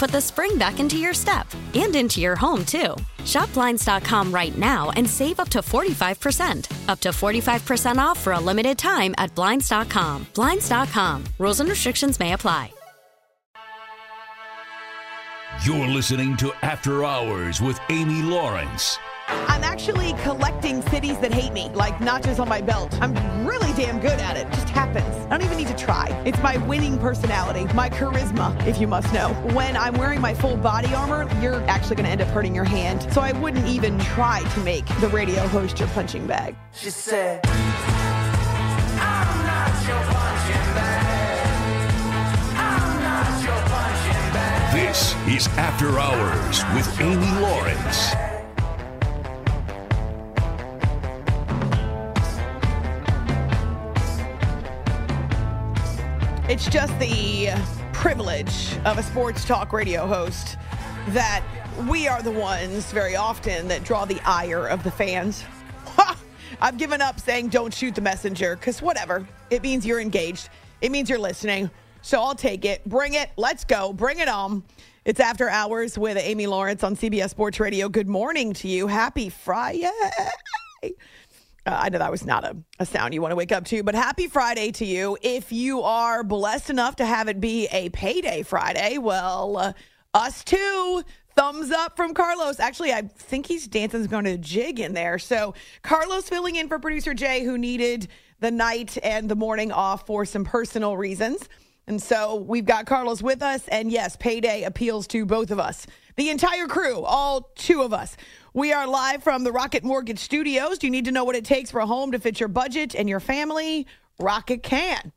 put the spring back into your step and into your home, too. Shop Blinds.com right now and save up to 45%. Up to 45% off for a limited time at Blinds.com. Blinds.com. Rules and restrictions may apply. You're listening to After Hours with Amy Lawrence. I'm actually collecting cities that hate me, like notches on my belt. I'm really damn good at it. It just happens. I don't even need to try. It's my winning personality, my charisma, if you must know. When I'm wearing my full body armor, you're actually going to end up hurting your hand. So I wouldn't even try to make the radio host your punching bag. She said, I'm not your punching bag. I'm not your punching bag. This is After Hours with Amy Lawrence. It's just the privilege of a sports talk radio host that we are the ones very often that draw the ire of the fans. I've given up saying don't shoot the messenger because whatever. It means you're engaged, it means you're listening. So I'll take it. Bring it. Let's go. Bring it on. It's After Hours with Amy Lawrence on CBS Sports Radio. Good morning to you. Happy Friday. Uh, I know that was not a, a sound you want to wake up to, but happy Friday to you. If you are blessed enough to have it be a payday Friday, well, uh, us too. Thumbs up from Carlos. Actually, I think he's dancing, going to jig in there. So, Carlos filling in for producer Jay, who needed the night and the morning off for some personal reasons. And so we've got Carlos with us. And yes, payday appeals to both of us, the entire crew, all two of us. We are live from the Rocket Mortgage Studios. Do you need to know what it takes for a home to fit your budget and your family? Rocket can.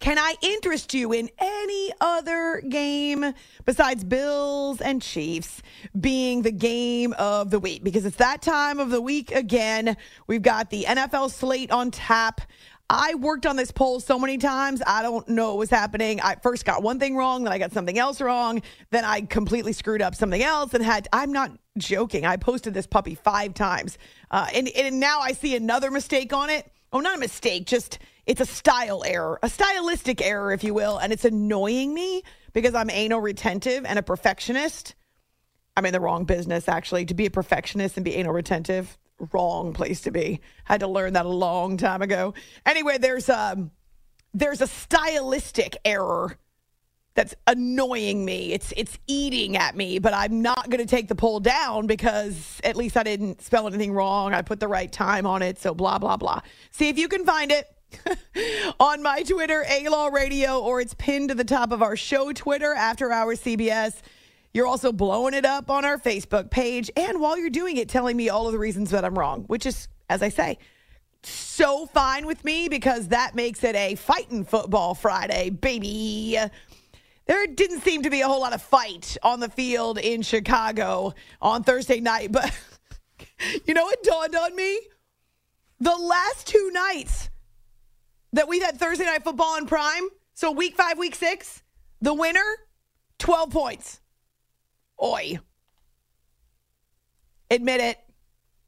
Can I interest you in any other game besides Bills and Chiefs being the game of the week? Because it's that time of the week again. We've got the NFL slate on tap. I worked on this poll so many times. I don't know what was happening. I first got one thing wrong, then I got something else wrong, then I completely screwed up something else and had. I'm not joking. I posted this puppy five times, uh, and and now I see another mistake on it. Oh, not a mistake, just it's a style error, a stylistic error, if you will, and it's annoying me because I'm anal retentive and a perfectionist. I'm in the wrong business actually to be a perfectionist and be anal retentive wrong place to be. Had to learn that a long time ago. Anyway, there's um there's a stylistic error that's annoying me. It's it's eating at me, but I'm not going to take the poll down because at least I didn't spell anything wrong. I put the right time on it, so blah blah blah. See if you can find it. on my Twitter, A Law Radio, or it's pinned to the top of our show Twitter, After Hours CBS. You're also blowing it up on our Facebook page. And while you're doing it, telling me all of the reasons that I'm wrong, which is, as I say, so fine with me because that makes it a fighting football Friday, baby. There didn't seem to be a whole lot of fight on the field in Chicago on Thursday night, but you know what dawned on me? The last two nights that we've had Thursday night football in prime, so week five, week six, the winner, 12 points. Oi. Admit it.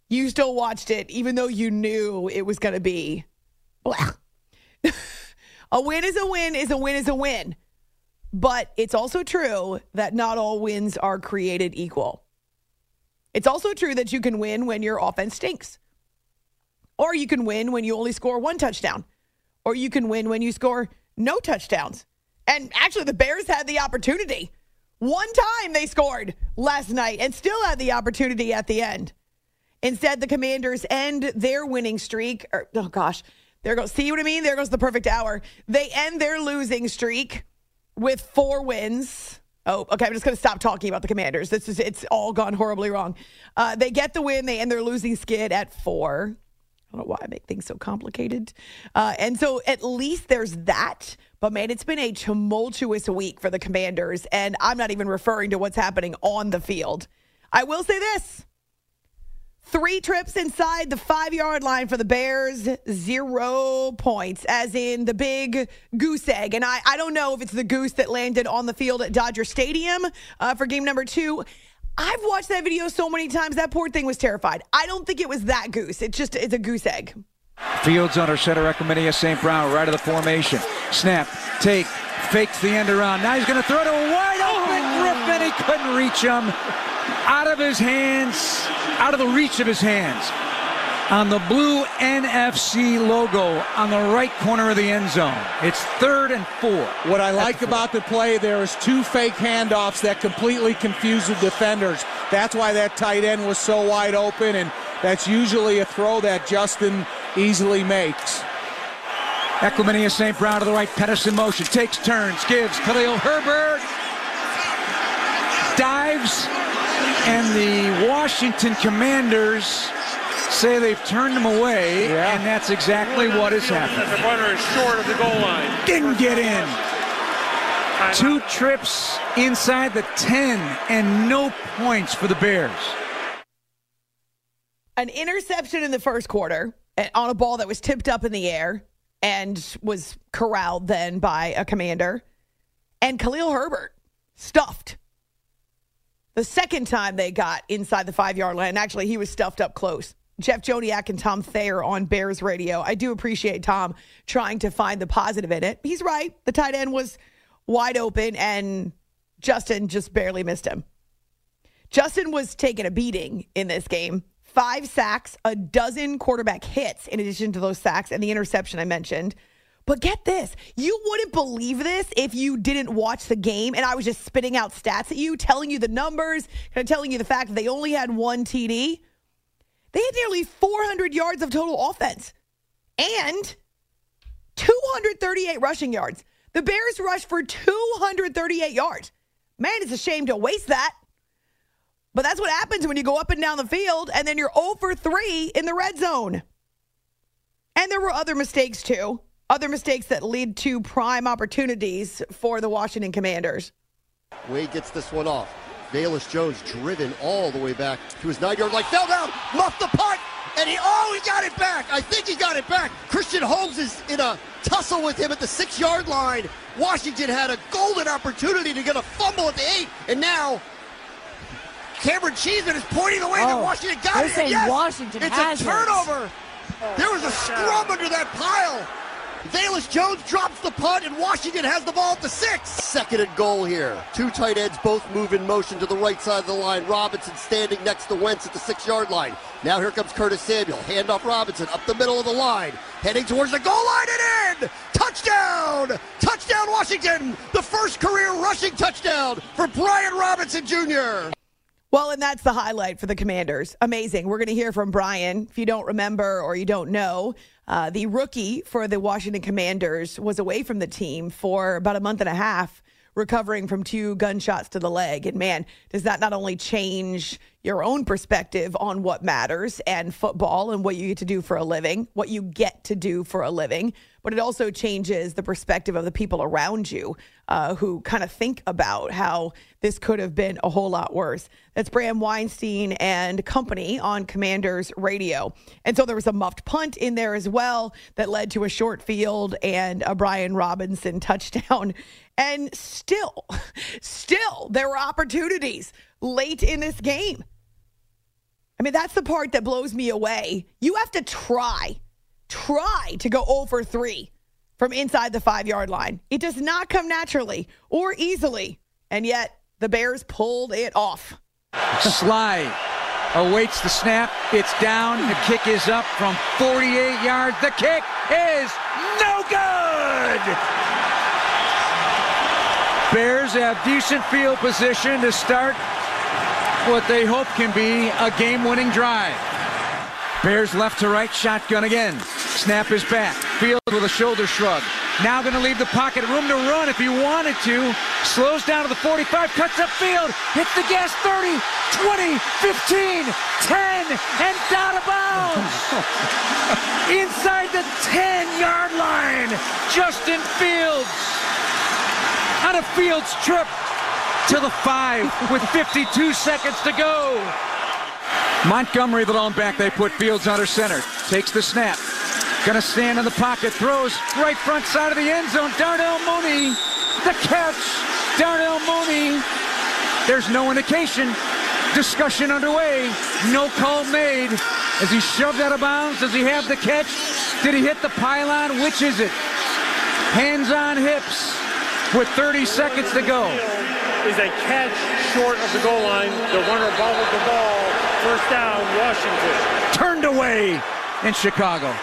You still watched it, even though you knew it was going to be. A win is a win is a win is a win. But it's also true that not all wins are created equal. It's also true that you can win when your offense stinks. Or you can win when you only score one touchdown. Or you can win when you score no touchdowns. And actually, the Bears had the opportunity. One time they scored last night and still had the opportunity at the end. Instead, the Commanders end their winning streak. Or, oh gosh, there goes. See what I mean? There goes the perfect hour. They end their losing streak with four wins. Oh, okay. I'm just going to stop talking about the Commanders. This is it's all gone horribly wrong. Uh, they get the win. They end their losing skid at four. I don't know why I make things so complicated. Uh, and so at least there's that. But man, it's been a tumultuous week for the Commanders, and I'm not even referring to what's happening on the field. I will say this. Three trips inside the five yard line for the Bears, zero points, as in the big goose egg. And I, I don't know if it's the goose that landed on the field at Dodger Stadium uh, for game number two. I've watched that video so many times. That poor thing was terrified. I don't think it was that goose. It's just, it's a goose egg. Fields under center, Equanimeous St. Brown, right of the formation. Snap, take, fakes the end around. Now he's going to throw to a wide open Griffin. He couldn't reach him. Out of his hands, out of the reach of his hands. On the blue NFC logo on the right corner of the end zone. It's third and four. What I like about the play there is two fake handoffs that completely confuse the defenders. That's why that tight end was so wide open, and that's usually a throw that Justin easily makes. Equanimeous St. Brown to the right, Pedersen motion, takes turns, gives Khalil Herbert, dives, and the Washington Commanders say they've turned him away, Yeah. and that's exactly what has happened. The runner is short of the goal line. Didn't get in. Two trips inside the 10 and no points for the Bears. An interception in the first quarter eh, on a ball that was tipped up in the air and was corralled then by a commander. And Khalil Herbert stuffed. The second time they got inside the five yard line, actually, he was stuffed up close. Jeff Joniak and Tom Thayer on Bears Radio. I do appreciate Tom trying to find the positive in it. He's right. The tight end was wide open, and Justin just barely missed him. Justin was taking a beating in this game. Five sacks, a dozen quarterback hits in addition to those sacks and the interception I mentioned. But get this, you wouldn't believe this if you didn't watch the game and I was just spitting out stats at you, telling you the numbers, kind of telling you the fact that they only had one TD. They had nearly 400 yards of total offense and 238 rushing yards. The Bears rushed for 238 yards. Man, it's a shame to waste that. But that's what happens when you go up and down the field and then you're 0 for 3 in the red zone. And there were other mistakes too. Other mistakes that lead to prime opportunities for the Washington Commanders. Way gets this one off. Velus Jones driven all the way back to his nine yard line. Fell down, muffed the punt, and he, oh, he got it back. I think he got it back. Christian Holmes is in a tussle with him at the six yard line. Washington had a golden opportunity to get a fumble at the eight, and now Cameron Cheeseman is pointing the way that Oh, Washington got they're it. saying yes, Washington it's has a it. turnover. There was a oh, scrum under that pile. Velus Jones drops the punt, and Washington has the ball at the six. Second and goal here. Two tight ends both move in motion to the right side of the line. Robinson standing next to Wentz at the six yard line. Now here comes Curtis Samuel. Hand off Robinson up the middle of the line. Heading towards the goal line and in! Touchdown! Touchdown, Washington! The first career rushing touchdown for Brian Robinson Jr. Well, and that's the highlight for the Commanders. Amazing. We're going to hear from Brian. If you don't remember or you don't know, uh, the rookie for the Washington Commanders was away from the team for about a month and a half, recovering from two gunshots to the leg. And man, does that not only change your own perspective on what matters and football and what you get to do for a living, what you get to do for a living, but it also changes the perspective of the people around you uh, who kind of think about how this could have been a whole lot worse. That's Bram Weinstein and company on Commanders Radio. And so there was a muffed punt in there as well that led to a short field and a Brian Robinson touchdown. And still, still, there were opportunities late in this game. I mean, that's the part that blows me away. You have to try, try to go over three from inside the five yard line. It does not come naturally or easily. And yet the Bears pulled it off. Slye awaits the snap. It's down. The kick is up from 48 yards. The kick is no good. Bears have decent field position to start what they hope can be a game-winning drive. Bears left to right, shotgun again. Snap is back. Field with a shoulder shrug. Now going to leave the pocket, room to run if he wanted to. Slows down to the 45, cuts up field, hits the gas 30, 20, 15, 10, and down of bounds. Inside the 10 yard line, Justin Fields a Fields trip to the five with 52 seconds to go. Montgomery, the lone back, they put Fields under center. Takes the snap. Gonna stand in the pocket, throws right front side of the end zone. Darnell Mooney, the catch. Darnell Mooney. There's no indication. Discussion underway. No call made. As he shoved out of bounds, does he have the catch? Did he hit the pylon? Which is it? Hands on hips with 30 seconds to go. Is a catch short of the goal line. The runner bobbled the ball. First down, Washington. Turned away in Chicago.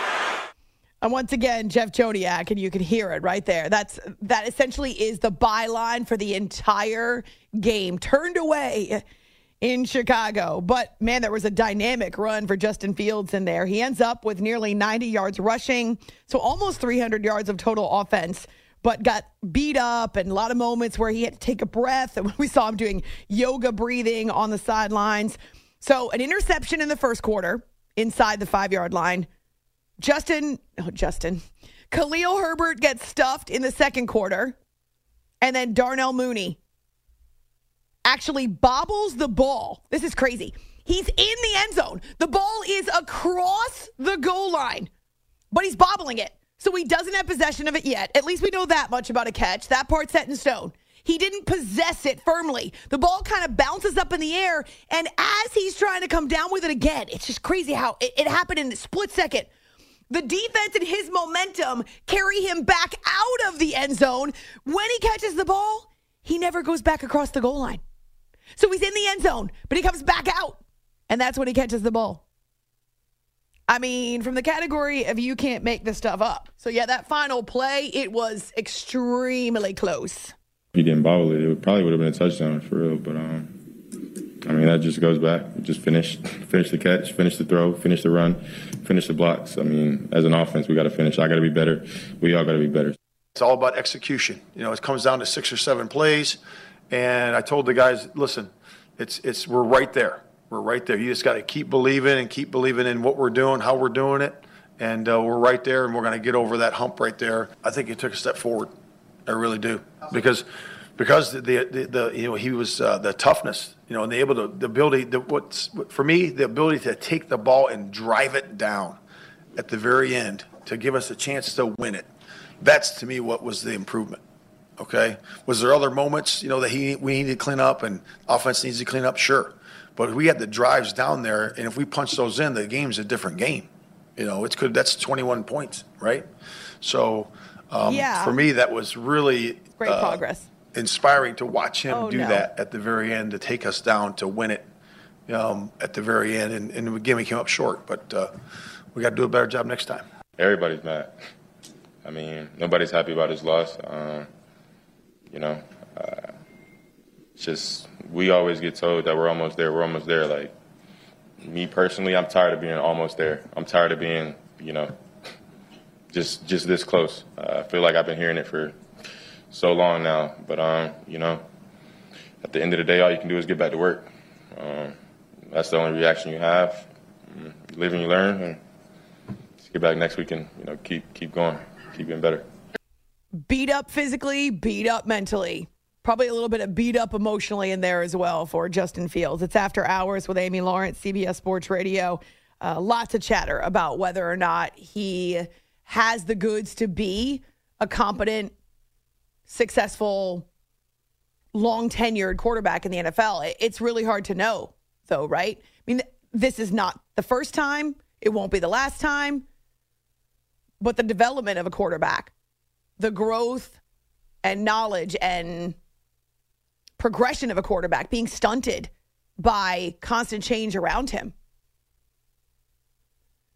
And once again, Jeff Joniak, and you can hear it right there. That's that essentially is the byline for the entire game. Turned away in Chicago. But man, there was a dynamic run for Justin Fields in there. He ends up with nearly 90 yards rushing, so almost 300 yards of total offense, but got beat up and a lot of moments where he had to take a breath. And we saw him doing yoga breathing on the sidelines. So an interception in the first quarter inside the five yard line. Justin, oh, Justin, Khalil Herbert gets stuffed in the second quarter. And then Darnell Mooney actually bobbles the ball. This is crazy. He's in the end zone. The ball is across the goal line, but he's bobbling it. So he doesn't have possession of it yet. At least we know that much about a catch. That part's set in stone. He didn't possess it firmly. The ball kind of bounces up in the air, and as he's trying to come down with it again, it's just crazy how it, it happened in a split second. The defense and his momentum carry him back out of the end zone. When he catches the ball, he never goes back across the goal line. So he's in the end zone, but he comes back out. And that's when he catches the ball. I mean, from the category of you can't make this stuff up. So, yeah, that final play, it was extremely close. He didn't bobble it. It probably would have been a touchdown for real. But, um, I mean, that just goes back. Just finish, finish the catch, finish the throw, finish the run, finish the blocks. I mean, as an offense, we got to finish. I got to be better. We all got to be better. It's all about execution. You know, it comes down to six or seven plays. And I told the guys, listen, it's it's we're right there. We're right there. You just got to keep believing and keep believing in what we're doing, how we're doing it, and uh, we're right there, and we're going to get over that hump right there. I think he took a step forward. I really do because because the the, the you know he was uh, the toughness, you know, and the able to the ability the, what's for me the ability to take the ball and drive it down at the very end to give us a chance to win it. That's to me what was the improvement. Okay, was there other moments you know that he we needed to clean up and offense needs to clean up? Sure, but we had the drives down there, and if we punch those in, the game's a different game. You know, it's good. That's 21 points, right? So, um, Yeah. for me, that was really Great uh, progress. inspiring to watch him Oh, do no. that at the very end to take us down to win it um, at the very end. And, and again, we came up short, but uh, we got to do a better job next time. Everybody's mad. I mean, nobody's happy about his loss. Um, you know, uh, it's just we always get told that we're almost there. We're almost there. Like me personally, I'm tired of being almost there. I'm tired of being, you know, just just this close. Uh, I feel like I've been hearing it for so long now. But um, you know, at the end of the day, all you can do is get back to work. Um, that's the only reaction you have. Mm, You live and you learn, and get back next week and you know keep keep going, keep getting better. beat up physically, beat up mentally. Probably a little bit of beat up emotionally in there as well for Justin Fields. It's after hours with Amy Lawrence, CBS Sports Radio. Uh, lots of chatter about whether or not he has the goods to be a competent, successful, long tenured quarterback in the NFL. It- It's really hard to know, though, right? I mean, th- this is not the first time, it won't be the last time, but the development of a quarterback the growth and knowledge and progression of a quarterback being stunted by constant change around him.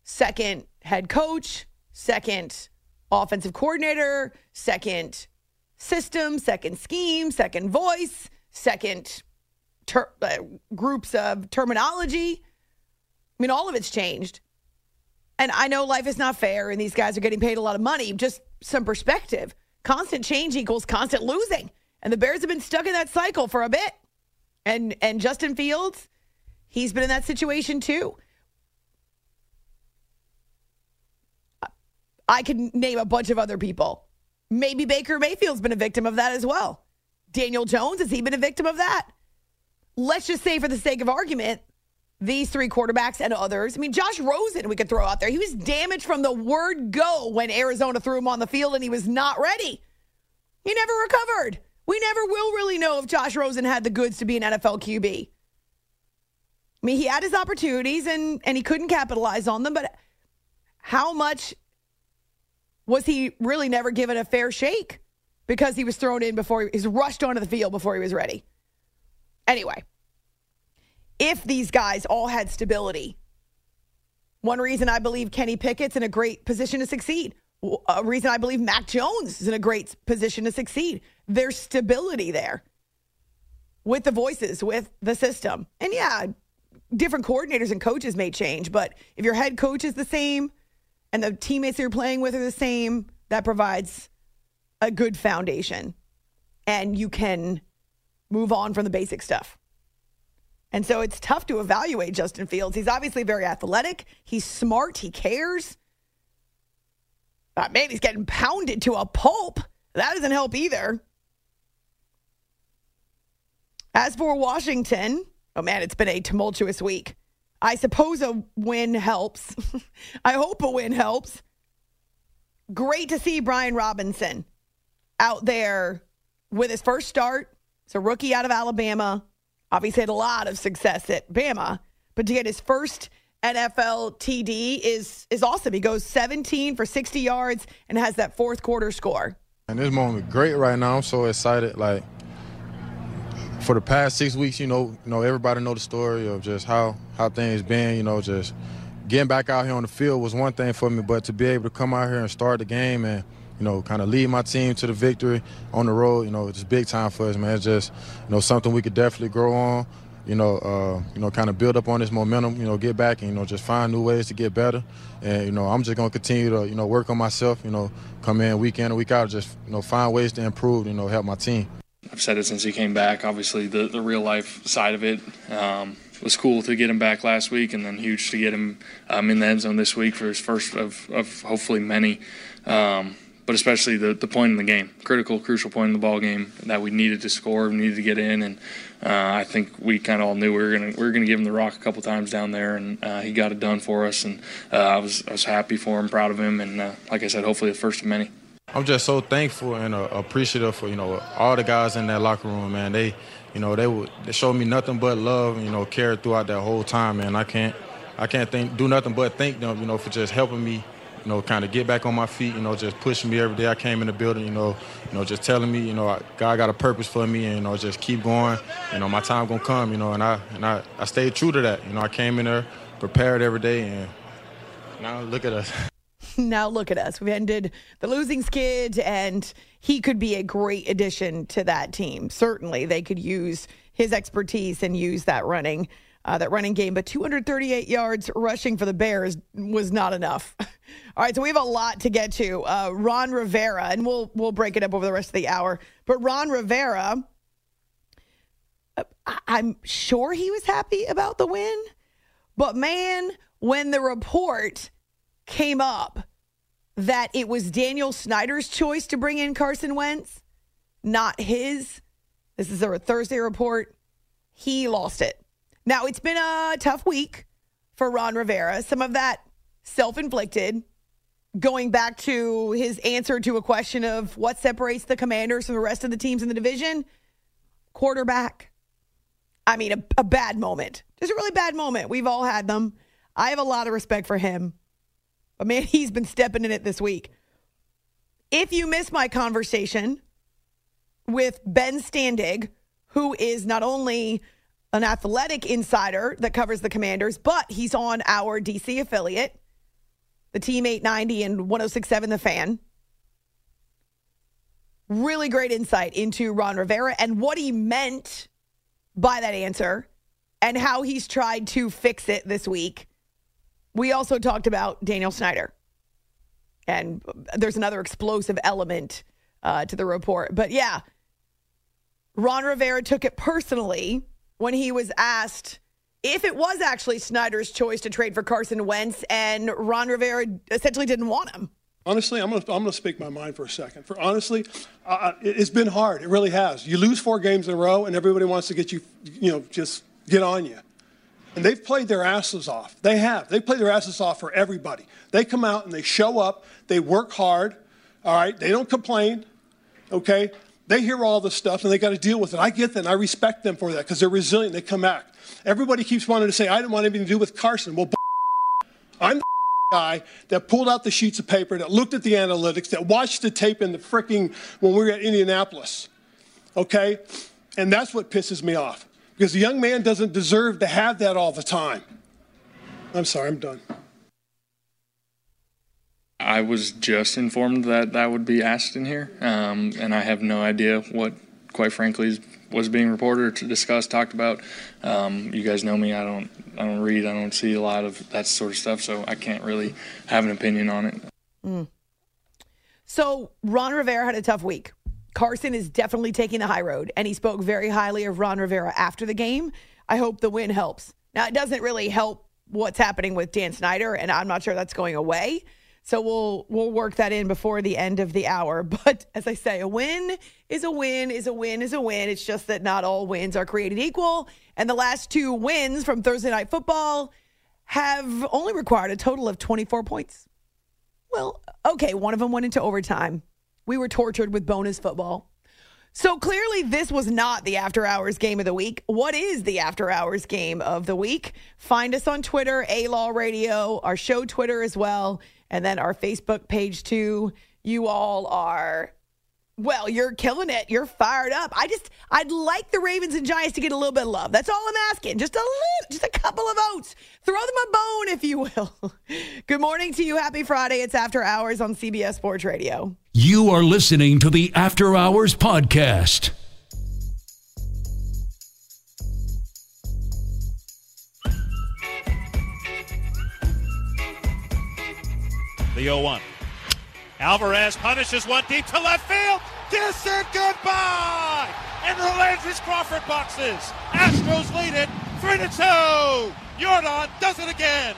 Second head coach, second offensive coordinator, second system, second scheme, second voice, second ter- uh, groups of terminology. I mean, all of it's changed. And I know life is not fair and these guys are getting paid a lot of money. Just some perspective. Constant change equals constant losing. And the Bears have been stuck in that cycle for a bit. And and Justin Fields, he's been in that situation too. I can name a bunch of other people. Maybe Baker Mayfield's been a victim of that as well. Daniel Jones, has he been a victim of that? Let's just say, for the sake of argument, these three quarterbacks and others. I mean, Josh Rosen, we could throw out there. He was damaged from the word go when Arizona threw him on the field and he was not ready. He never recovered. We never will really know if Josh Rosen had the goods to be an NFL QB. I mean, he had his opportunities and, and he couldn't capitalize on them, but how much was he really never given a fair shake because he was thrown in before he was rushed onto the field before he was ready? Anyway, if these guys all had stability, one reason I believe Kenny Pickett's in a great position to succeed. A reason I believe Mac Jones is in a great position to succeed. There's stability there with the voices, with the system. And yeah, different coordinators and coaches may change, but if your head coach is the same and the teammates that you're playing with are the same, that provides a good foundation. And you can move on from the basic stuff. And so it's tough to evaluate Justin Fields. He's obviously very athletic. He's smart. He cares. Man, he's getting pounded to a pulp. That doesn't help either. As for Washington, oh man, it's been a tumultuous week. I suppose a win helps. I hope a win helps. Great to see Brian Robinson out there with his first start. It's a rookie out of Alabama. Obviously, had a lot of success at Bama, but to get his first NFL TD is is awesome. He goes 17 for 60 yards and has that fourth quarter score. And this moment great right now. I'm so excited. Like for the past six weeks, you know, you know, everybody know the story of just how how things been. You know, just getting back out here on the field was one thing for me, but to be able to come out here and start the game and you know, kind of lead my team to the victory on the road. You know, it's big time for us, man. It's just, you know, something we could definitely grow on. You know, uh, you know, kind of build up on this momentum. You know, get back and you know, just find new ways to get better. And you know, I'm just gonna continue to you know work on myself. You know, come in week in and week out, just you know, find ways to improve. You know, help my team. I've said it since he came back. Obviously, the the real life side of it. Um, was cool to get him back last week, and then huge to get him um, in the end zone this week for his first of, of hopefully many. Um, but especially the, the point in the game, critical, crucial point in the ball game that we needed to score, we needed to get in, and I think we kind of all knew we were gonna we were gonna give him the rock a couple times down there, and uh, he got it done for us, and uh, I was I was happy for him, proud of him, and uh, like I said, hopefully the first of many. I'm just so thankful and uh, appreciative for you know all the guys in that locker room, man. They, you know, they would they showed me nothing but love, you know, care throughout that whole time, man. I can't I can't think do nothing but thank them, you know, for just helping me you know, kind of get back on my feet, you know, just pushing me every day I came in the building, you know, you know, just telling me, you know, God got a purpose for me and, you know, just keep going. You know, my time gonna come, you know, and I and I, I stayed true to that. You know, I came in there prepared every day and now look at us. now look at us. We've ended the losing skid and he could be a great addition to that team. Certainly they could use his expertise and use that running uh, that running game, but 238 yards rushing for the Bears was not enough. All right, so we have a lot to get to. Uh, Ron Rivera, and we'll we'll break it up over the rest of the hour. But Ron Rivera, uh, I'm sure he was happy about the win, but man, when the report came up that it was Daniel Snyder's choice to bring in Carson Wentz, not his. This is a Thursday report. He lost it. Now, it's been a tough week for Ron Rivera. Some of that self inflicted, going back to his answer to a question of what separates the commanders from the rest of the teams in the division quarterback. I mean, a, a bad moment. Just a really bad moment. We've all had them. I have a lot of respect for him. But man, he's been stepping in it this week. If you miss my conversation with Ben Standig, who is not only an athletic insider that covers the Commanders, but he's on our DC affiliate, the Team 890 and 1067 The Fan. Really great insight into Ron Rivera and what he meant by that answer and how he's tried to fix it this week. We also talked about Daniel Snyder. And there's another explosive element uh, to the report. But yeah, Ron Rivera took it personally when he was asked if it was actually Snyder's choice to trade for Carson Wentz, and Ron Rivera essentially didn't want him. Honestly, I'm going to I'm to speak my mind for a second. For honestly, uh, it- it's been hard. It really has. You lose four games in a row, and everybody wants to get you, you know, just get on you. And they've played their asses off. They have. They played their asses off for everybody. They come out and they show up. They work hard. All right. They don't complain. Okay. They hear all this stuff and they got to deal with it. I get that. And I respect them for that because they're resilient. They come back. Everybody keeps wanting to say, I didn't want anything to do with Carson. Well, I'm the guy that pulled out the sheets of paper, that looked at the analytics, that watched the tape in the fricking when we were at Indianapolis. Okay? And that's what pisses me off because the young man doesn't deserve to have that all the time. I'm sorry, I'm done. I was just informed that that would be asked in here, um, and I have no idea what, quite frankly, was being reported or to discussed, talked about. Um, you guys know me; I don't, I don't read, I don't see a lot of that sort of stuff, so I can't really have an opinion on it. Mm. So Ron Rivera had a tough week. Carson is definitely taking the high road, and he spoke very highly of Ron Rivera after the game. I hope the win helps. Now, it doesn't really help what's happening with Dan Snyder, and I'm not sure that's going away. So we'll we'll work that in before the end of the hour. But as I say, a win is a win is a win is a win. It's just that not all wins are created equal. And the last two wins from Thursday night football have only required a total of 24 points. Well, okay, one of them went into overtime. We were tortured with bonus football. So clearly, this was not the after hours game of the week. What is the after hours game of the week? Find us on Twitter, A Law Radio, our show Twitter as well, and then our Facebook page too. You all are, well, you're killing it. You're fired up. I just, I'd like the Ravens and Giants to get a little bit of love. That's all I'm asking. Just a little, just a couple of votes. Throw them a bone, if you will. Good morning to you. Happy Friday. It's after hours on CBS Sports Radio. You are listening to the After Hours Podcast. The 0 1. Alvarez punishes one deep to left field. It goodbye. In the Landry Crawford boxes. Astros lead it 3 to 2. Yordan does it again.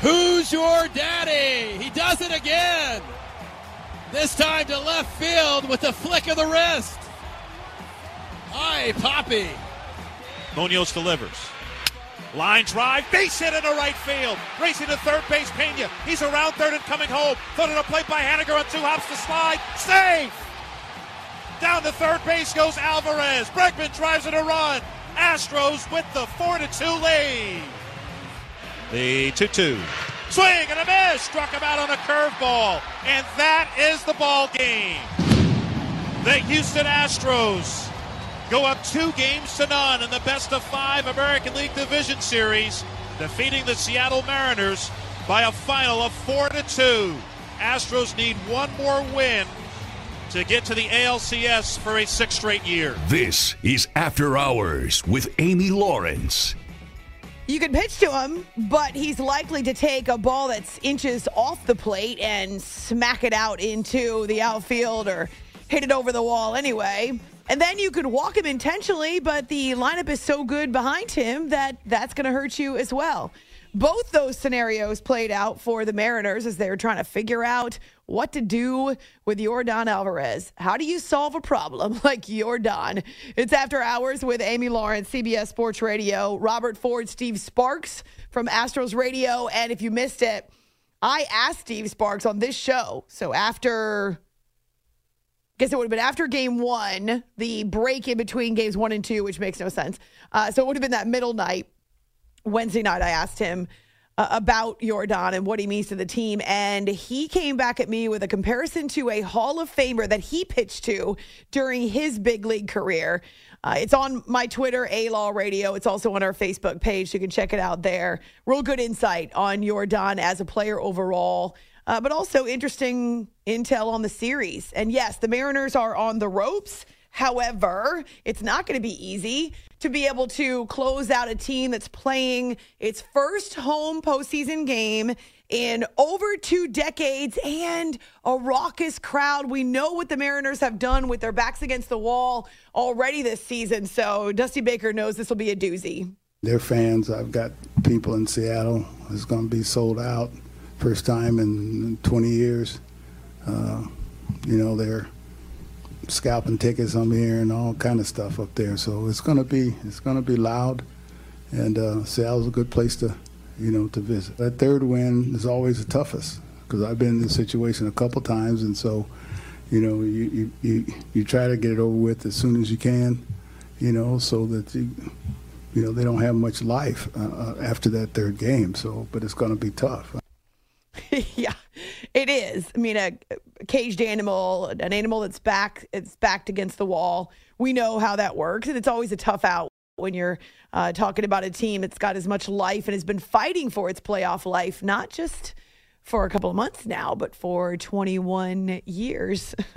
Who's your daddy? He does it again. This time to left field with a flick of the wrist. Hi, Poppy. Munoz delivers. Line drive, base hit into right field. Racing to third base, Pena. He's around third and coming home. Put in a play by Haniger on two hops to slide. Safe! Down to third base goes Alvarez. Bregman drives it a run. Astros with the 4 to 2 lead. The 2 2. Swing and a miss. Struck him out on a curveball. And that is the ball game. The Houston Astros go up two games to none in the best of five American League Division Series, defeating the Seattle Mariners by a final of four to two. Astros need one more win to get to the ALCS for a sixth straight year. This is After Hours with Amy Lawrence. You can pitch to him, but he's likely to take a ball that's inches off the plate and smack it out into the outfield or hit it over the wall anyway. And then you could walk him intentionally, but the lineup is so good behind him that that's going to hurt you as well. Both those scenarios played out for the Mariners as they were trying to figure out what to do with Yordan Alvarez. How do you solve a problem like Yordan? It's after hours with Amy Lawrence, CBS Sports Radio, Robert Ford, Steve Sparks from Astros Radio. And if you missed it, I asked Steve Sparks on this show. So after guess it would have been after game one, the break in between games one and two, which makes no sense. Uh, so it would have been that middle night, Wednesday night. I asked him uh, about Yordan and what he means to the team. And he came back at me with a comparison to a Hall of Famer that he pitched to during his big league career. Uh, it's on my Twitter, A Law Radio. It's also on our Facebook page. You can check it out there. Real good insight on Yordan as a player overall, uh, but also interesting intel on the series. And yes, the Mariners are on the ropes. However, it's not going to be easy to be able to close out a team that's playing its first home postseason game in over two decades and a raucous crowd. We know what the Mariners have done with their backs against the wall already this season. So Dusty Baker knows this will be a doozy. They're fans. I've got people in Seattle. It's going to be sold out. First time in 20 years. Uh, you know, they're scalping tickets I'm here and all kind of stuff up there. So it's gonna be it's gonna be loud, and uh, Seattle's a good place to you know to visit. That third win is always the toughest because I've been in this situation a couple times, and so you know you you, you, you try to get it over with as soon as you can, you know, so that you. You know they don't have much life uh, uh, after that third game, so but it's going to be tough. It is. I mean, a, a caged animal, an animal that's back, it's backed against the wall. We know how that works, and it's always a tough out when you're uh, talking about a team that's got as much life and has been fighting for its playoff life, not just for a couple of months now, but for 21 years.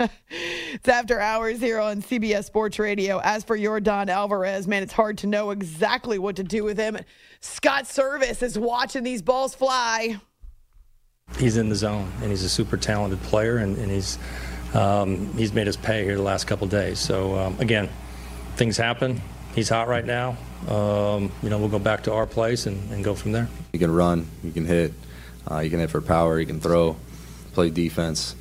it's after hours here on CBS Sports Radio. As for Yordan Alvarez, man, it's hard to know exactly what to do with him. Scott Servais is watching these balls fly he's in the zone and he's a super talented player and, and he's um, he's made us pay here the last couple days. So um, again, things happen. He's hot right now. Um, you know, we'll go back to our place and, and go from there. You can run, you can hit, uh, you can hit for power, you can throw, play defense.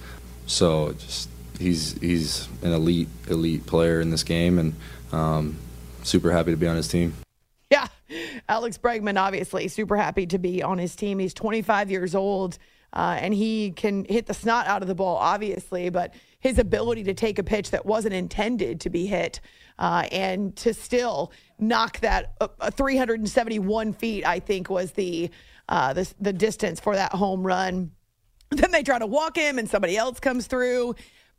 So just he's he's an elite elite player in this game, and um, super happy to be on his team. Yeah, Alex Bregman, obviously, super happy to be on his team. He's 25 years old. Uh, and he can hit the snot out of the ball, obviously, but his ability to take a pitch that wasn't intended to be hit uh, and to still knock that uh, 371 feet, I think was the, uh, the the distance for that home run. Then they try to walk him, and somebody else comes through.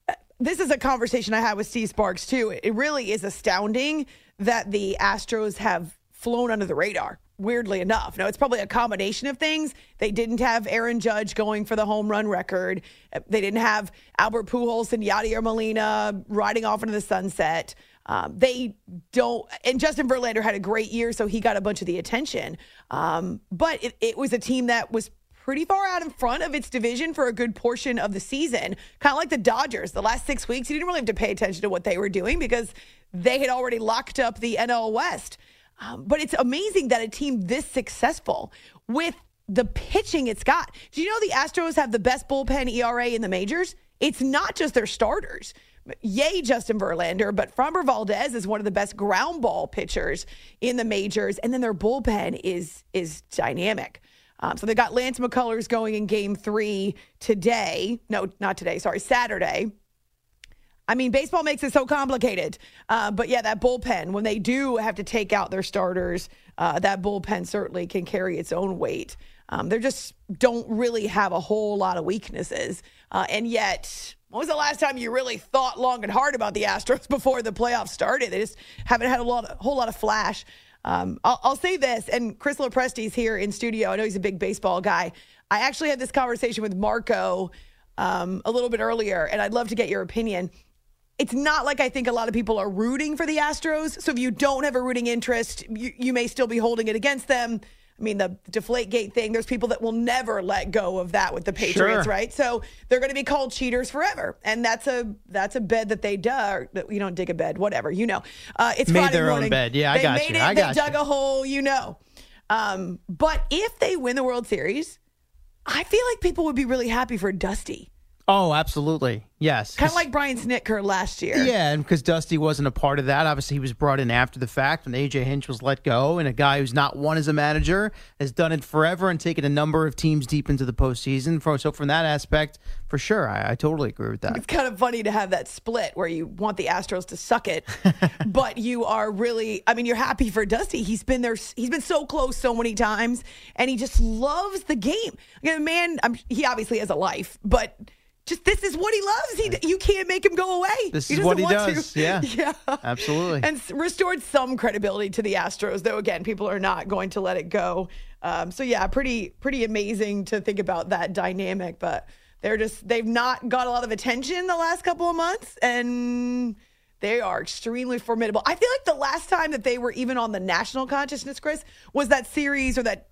Uh, This is a conversation I had with Steve Sparks too. It really is astounding that the Astros have flown under the radar weirdly enough. Now, it's probably a combination of things. They didn't have Aaron Judge going for the home run record. They didn't have Albert Pujols and Yadier Molina riding off into the sunset. Um, they don't, and Justin Verlander had a great year, so he got a bunch of the attention. Um, but it, it was a team that was pretty far out in front of its division for a good portion of the season. Kind of like the Dodgers. The last six weeks, you didn't really have to pay attention to what they were doing because they had already locked up the NL West. Um, but it's amazing that a team this successful with the pitching it's got. Do you know the Astros have the best bullpen ERA in the majors? It's not just their starters. Yay, Justin Verlander, but Framber Valdez is one of the best ground ball pitchers in the majors, and then their bullpen is is dynamic. Um, so they got Lance McCullers going in Game Three today. No, not today. Sorry, Saturday. I mean, baseball makes it so complicated. Uh, but yeah, that bullpen, when they do have to take out their starters, uh, that bullpen certainly can carry its own weight. Um, they just don't really have a whole lot of weaknesses. Uh, and yet, when was the last time you really thought long and hard about the Astros before the playoffs started? They just haven't had a lot, a whole lot of flash. Um, I'll, I'll, say this, and Chris Lopresti's here in studio. I know he's a big baseball guy. I actually had this conversation with Marco um, a little bit earlier, and I'd love to get your opinion it's not like I think a lot of people are rooting for the Astros. So if you don't have a rooting interest, you, you may still be holding it against them. I mean, the deflate gate thing, there's people that will never let go of that with the Patriots, Sure. right? So they're going to be called cheaters forever. And that's a that's a bed that they dug. You don't dig a bed, whatever, you know. Uh, it's Made Friday their own bed. Yeah, I they got made you. It, I they got dug you. a hole, you know. Um, but if they win the World Series, I feel like people would be really happy for Dusty. Oh, absolutely. Yes. Kind of like Brian Snitker last year. Yeah, and because Dusty wasn't a part of that, obviously he was brought in after the fact when AJ Hinch was let go, and a guy who's not won as a manager has done it forever and taken a number of teams deep into the postseason. So from that aspect, for sure, I, I totally agree with that. It's kind of funny to have that split where you want the Astros to suck it, but you are really, I mean, you're happy for Dusty. He's been there, he's been so close so many times, and he just loves the game. Know, man, I'm, he obviously has a life, but just this is what he loves. He, you can't make him go away. This He is what he doesn't want to. Yeah. yeah. Absolutely. And restored some credibility to the Astros, though. Again, people are not going to let it go. Um, so yeah, pretty pretty amazing to think about that dynamic. But they're just they've not got a lot of attention the last couple of months, and they are extremely formidable. I feel like the last time that they were even on the national consciousness, Chris, was that series or that.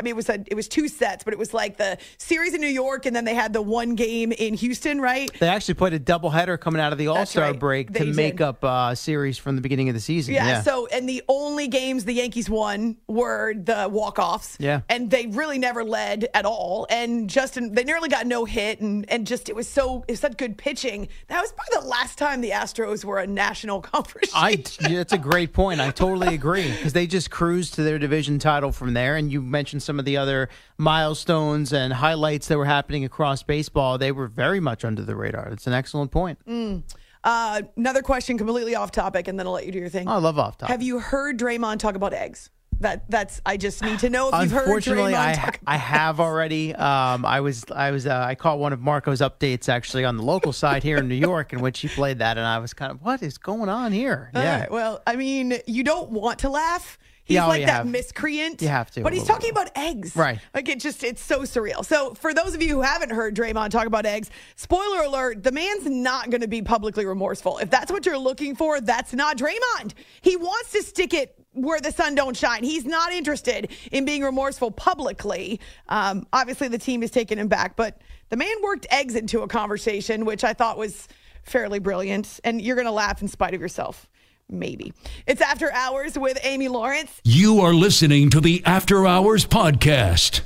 I mean, it was a, it was two sets, but it was like the series in New York, and then they had the one game in Houston, right? They actually played a doubleheader coming out of the All Star right. break They to make up uh, a series from the beginning of the season. Yeah, Yeah. So, and the only games the Yankees won were the walk offs. Yeah. And they really never led at all. And Justin, they nearly got no hit. And, and just, it was so, it was such good pitching. That was probably the last time the Astros were a national conference. I yeah, that's a great point. I totally agree because they just cruised to their division title from there. And you mentioned some of the other milestones and highlights that were happening across baseball. They were very much under the radar. It's an excellent point. Mm. Uh, another question, completely off topic, and then I'll let you do your thing. Oh, I love off topic. Have you heard Draymond talk about eggs? That that's. I just need to know if you've heard Unfortunately, I. I have already. Um, I was I was uh, I caught one of Marco's updates actually on the local side here in New York, in which he played that, and I was kind of what is going on here? All Yeah, right, well, I mean, you don't want to laugh. He's Yeah, oh, like that have- miscreant. you have to, But he's talking about eggs. Right. Like it just, it's so surreal. So for those of you who haven't heard Draymond talk about eggs, spoiler alert, the man's not going to be publicly remorseful. If that's what you're looking for, that's not Draymond. He wants to stick it where the sun don't shine. He's not interested in being remorseful publicly. Um, obviously, the team is taken him back, but the man worked eggs into a conversation, which I thought was fairly brilliant. And you're going to laugh in spite of yourself. Maybe. It's After Hours with Amy Lawrence. You are listening to the After Hours Podcast.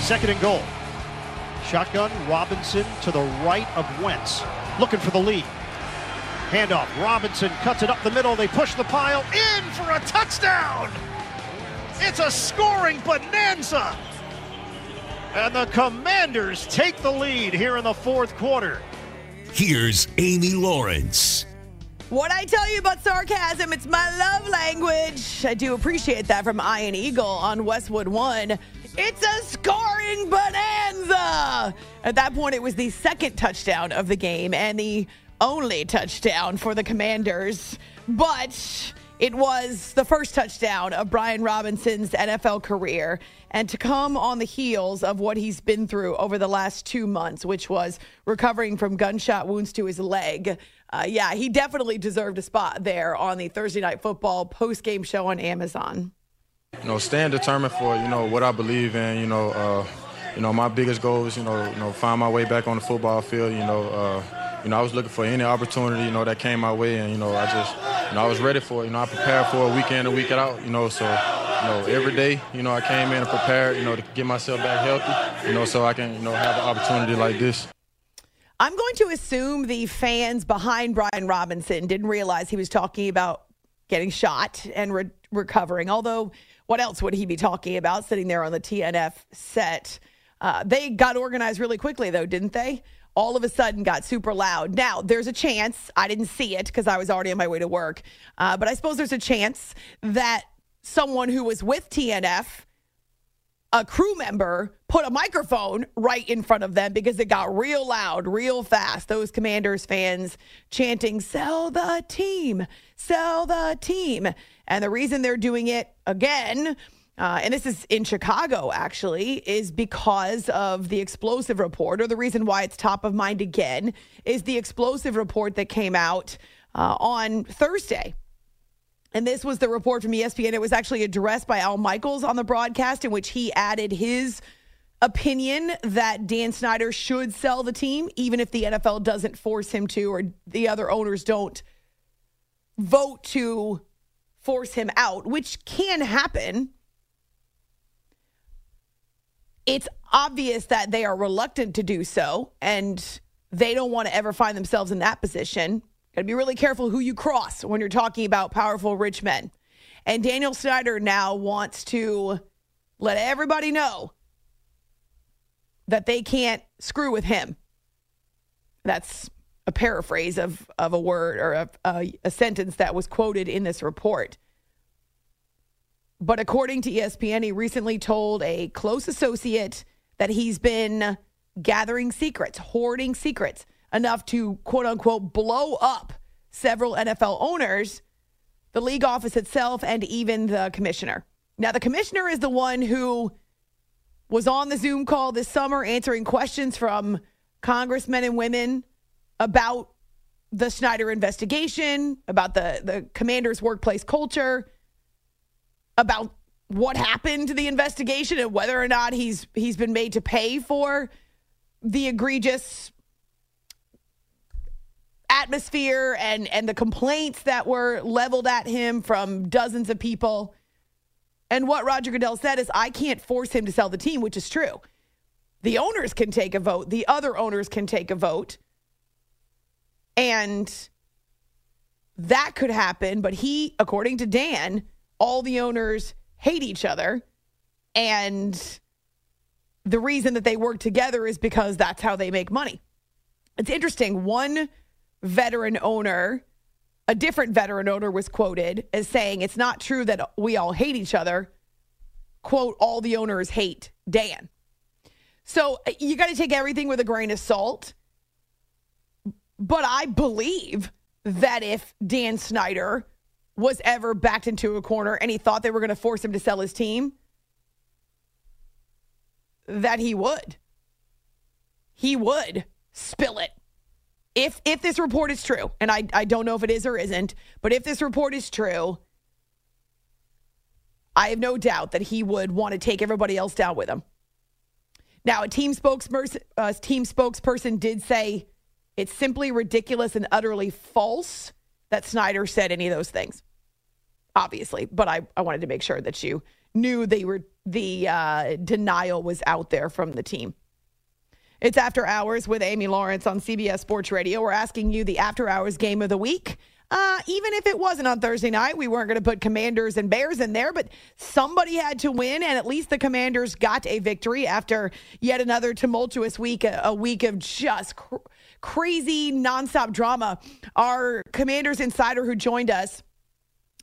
Second and goal. Shotgun, Robinson to the right of Wentz. Looking for the lead. Handoff. Robinson cuts it up the middle. They push the pile in for a touchdown. It's a scoring bonanza. And the Commanders take the lead here in the fourth quarter. Here's Amy Lawrence. What I tell you about sarcasm, it's my love language. I do appreciate that from Ian Eagle on Westwood One. It's a scoring bonanza. At that point, it was the second touchdown of the game and the only touchdown for the Commanders. But it was the first touchdown of Brian Robinson's NFL career. And to come on the heels of what he's been through over the last two months, which was recovering from gunshot wounds to his leg. Uh, yeah, he definitely deserved a spot there on the Thursday Night Football post game show on Amazon. you know, staying determined for you know what I believe in. You know, uh, you know, my biggest goal is you know, you know, find my way back on the football field. You know, uh, you know, I was looking for any opportunity you know that came my way, and you know, I just, you know, I was ready for it. You know, I prepared for a week in and week out. You know, so you know, every day, you know, I came in and prepared. You know, to get myself back healthy. You know, so I can you know have an opportunity like this. I'm going to assume the fans behind Brian Robinson didn't realize he was talking about getting shot and re- recovering. Although, what else would he be talking about sitting there on the TNF set? Uh, they got organized really quickly, though, didn't they? All of a sudden got super loud. Now, there's a chance, I didn't see it because I was already on my way to work, uh, but I suppose there's a chance that someone who was with TNF a crew member put a microphone right in front of them because it got real loud, real fast. Those Commanders fans chanting, Sell the team, sell the team. And the reason they're doing it again, uh, and this is in Chicago actually, is because of the explosive report, or the reason why it's top of mind again is the explosive report that came out uh, on Thursday. And this was the report from ESPN. It was actually addressed by Al Michaels on the broadcast, in which he added his opinion that Dan Snyder should sell the team, even if the NFL doesn't force him to or the other owners don't vote to force him out, which can happen. It's obvious that they are reluctant to do so and they don't want to ever find themselves in that position. Got to be really careful who you cross when you're talking about powerful rich men. And Daniel Snyder now wants to let everybody know that they can't screw with him. That's a paraphrase of, of a word or a, a, a sentence that was quoted in this report. But according to ESPN, he recently told a close associate that he's been gathering secrets, hoarding secrets, enough to quote unquote blow up several NFL owners, the league office itself, and even the commissioner. Now, the commissioner is the one who was on the Zoom call this summer answering questions from congressmen and women about the Snyder investigation, about the, the commander's workplace culture, about what happened to the investigation and whether or not he's he's been made to pay for the egregious atmosphere and and the complaints that were leveled at him from dozens of people. And what Roger Goodell said is I can't force him to sell the team, which is true. The owners can take a vote, the other owners can take a vote. And that could happen, but he according to Dan, all the owners hate each other and the reason that they work together is because that's how they make money. It's interesting. One veteran owner, a different veteran owner was quoted as saying, It's not true that we all hate each other. Quote, all the owners hate Dan. So uh, you got to take everything with a grain of salt. But I believe that if Dan Snyder was ever backed into a corner and he thought they were going to force him to sell his team, that he would. He would spill it. If if this report is true, and I, I don't know if it is or isn't, but if this report is true, I have no doubt that he would want to take everybody else down with him. Now, a team spokesperson, team spokesperson did say it's simply ridiculous and utterly false that Snyder said any of those things. Obviously, but I, I wanted to make sure that you knew they were the uh, denial was out there from the team. It's After Hours with Amy Lawrence on CBS Sports Radio. We're asking you the After Hours game of the week. Uh, even if it wasn't on Thursday night, we weren't going to put Commanders and Bears in there, but somebody had to win, and at least the Commanders got a victory after yet another tumultuous week, a, a week of just cr- crazy nonstop drama. Our Commanders insider who joined us.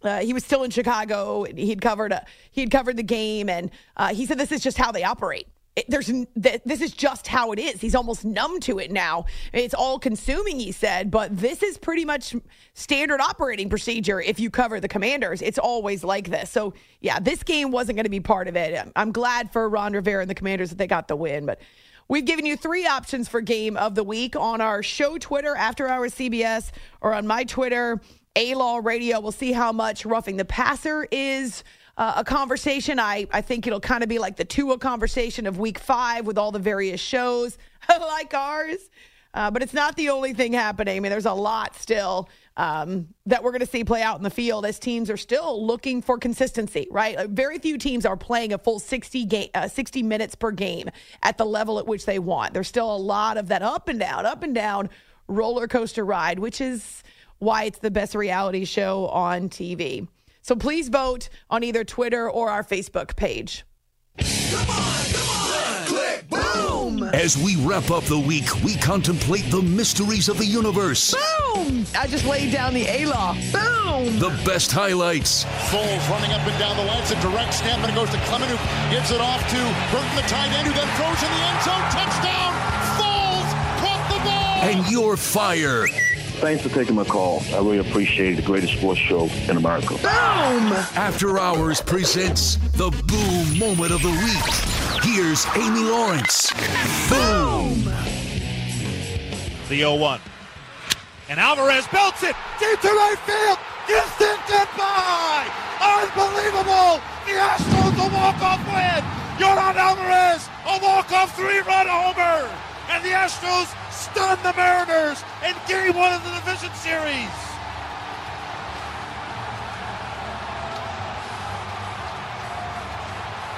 Uh, he was still in Chicago. He'd covered a, he'd covered the game, and uh, he said this is just how they operate. It, there's th- this is just how it is. He's almost numb to it now. It's all consuming, he said, but this is pretty much standard operating procedure. If you cover the Commanders, it's always like this. So yeah, this game wasn't going to be part of it. I'm glad for Ron Rivera and the Commanders that they got the win, but. We've given you three options for game of the week on our show Twitter, After Hours CBS, or on my Twitter, A Law Radio. We'll see how much roughing the passer is uh, a conversation. I, I think it'll kind of be like the Tua conversation of week five with all the various shows like ours. Uh, but it's not the only thing happening. I mean, there's a lot still um, that we're going to see play out in the field as teams are still looking for consistency, right? Very few teams are playing a full 60, game, uh, 60 minutes per game at the level at which they want. There's still a lot of that up and down, up and down roller coaster ride, which is why it's the best reality show on TV. So please vote on either Twitter or our Facebook page. Boom! As we wrap up the week, we contemplate the mysteries of the universe. Boom! I just laid down the A law. Boom! The best highlights. Foles running up and down the line. It's a direct snap, and it goes to Clement, who gives it off to Burton, the tight end, who then throws in the end zone. Touchdown! Foles caught the ball! And your fire. Thanks for taking my call. I really appreciate it. The greatest sports show in America. Boom! After Hours presents the boom moment of the week. Here's Amy Lawrence. Boom! The 0 1. And Alvarez belts it deep to right field. Houston goodbye! Unbelievable! The Astros a walk-off win! Yordan Alvarez A walk-off three-run homer! And the Astros stun the Mariners in game one of the division series.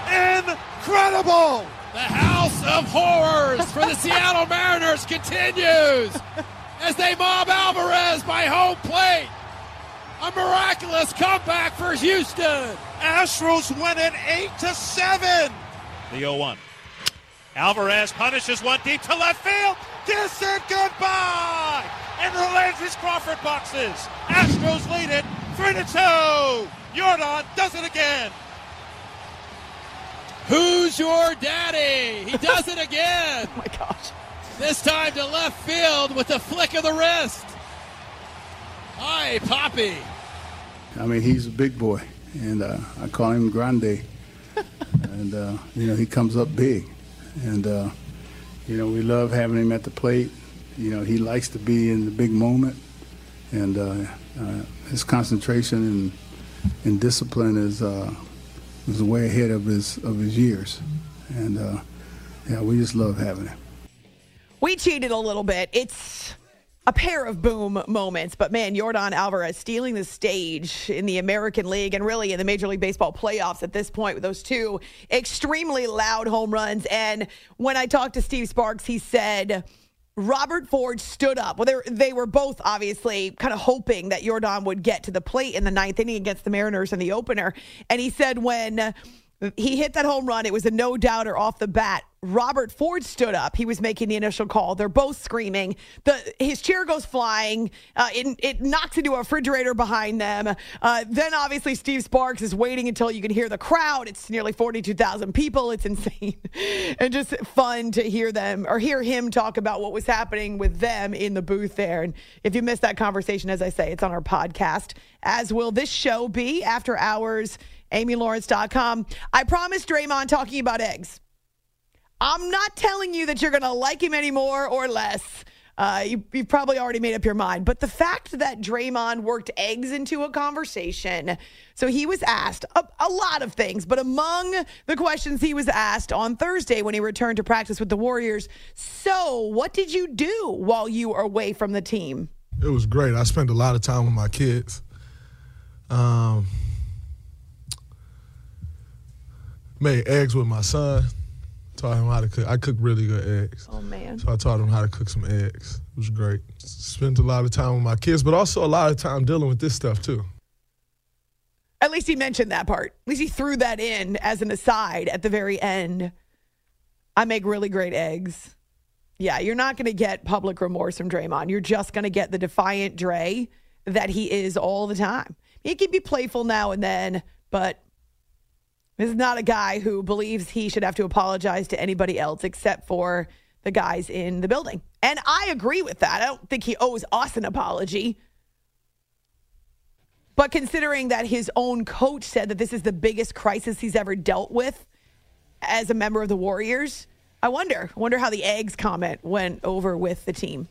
Incredible! The house of horrors for the Seattle Mariners continues as they mob Alvarez by home plate. A miraculous comeback for Houston. Astros win it 8 to 7. The 0 1. Alvarez punishes one deep to left field. Kiss it goodbye. And the Landry's Crawford boxes. Astros lead it 3 to 2. Yordan does it again. Who's your daddy? He does it again. oh my gosh. This time to left field with a flick of the wrist. Hi, Poppy. I mean, he's a big boy, and uh, I call him Grande. and, uh, you know, he comes up big. And, uh, you know, we love having him at the plate. You know, he likes to be in the big moment. And uh, uh, his concentration and, and discipline is, uh, is way ahead of his, of his years. And, uh, yeah, we just love having him. We cheated a little bit. It's a pair of boom moments, but man, Yordan Alvarez stealing the stage in the American League and really in the Major League Baseball playoffs at this point with those two extremely loud home runs. And when I talked to Steve Sparks, he said, Robert Ford stood up. Well, they, were both obviously kind of hoping that Yordan would get to the plate in the ninth inning against the Mariners in the opener. And he said when he hit that home run, it was a no doubter off the bat. Robert Ford stood up. He was making the initial call. They're both screaming. The his chair goes flying. Uh, it, it knocks into a refrigerator behind them. Uh, then obviously Steve Sparks is waiting until you can hear the crowd. It's nearly forty two thousand people. It's insane and just fun to hear them or hear him talk about what was happening with them in the booth there. And if you missed that conversation, as I say, it's on our podcast. As will this show be after hours. AmyLawrence.com. I promised Draymond talking about eggs. I'm not telling you that you're going to like him anymore or less. Uh, you, have probably already made up your mind. But the fact that Draymond worked eggs into a conversation, so he was asked a, a, lot of things, but among the questions he was asked on Thursday when he returned to practice with the Warriors, so what did you do while you were away from the team? It was great. I spent a lot of time with my kids. Um, made eggs with my son. Taught him how to cook. I cook really good eggs. Oh man! So I taught him how to cook some eggs. It was great. Spent a lot of time with my kids, but also a lot of time dealing with this stuff too. At least he mentioned that part. At least he threw that in as an aside at the very end. I make really great eggs. Yeah, you're not going to get public remorse from Draymond. You're just going to get the defiant Dre that he is all the time. He can be playful now and then, but this is not a guy who believes he should have to apologize to anybody else except for the guys in the building. And I agree with that. I don't think he owes us an apology. But considering that his own coach said that this is the biggest crisis he's ever dealt with as a member of the Warriors, I wonder. I wonder how the eggs comment went over with the team.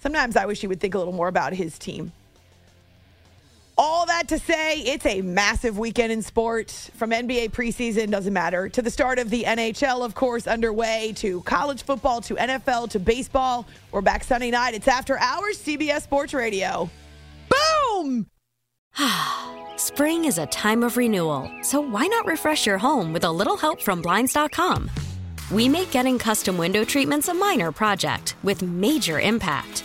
Sometimes I wish he would think a little more about his team. To say, it's a massive weekend in sports from NBA preseason, doesn't matter, to the start of the NHL, of course, underway, to college football, to NFL, to baseball. We're back Sunday night. It's after hours, CBS Sports Radio. Boom! Spring is a time of renewal, so why not refresh your home with a little help from Blinds.com? We make getting custom window treatments a minor project with major impact.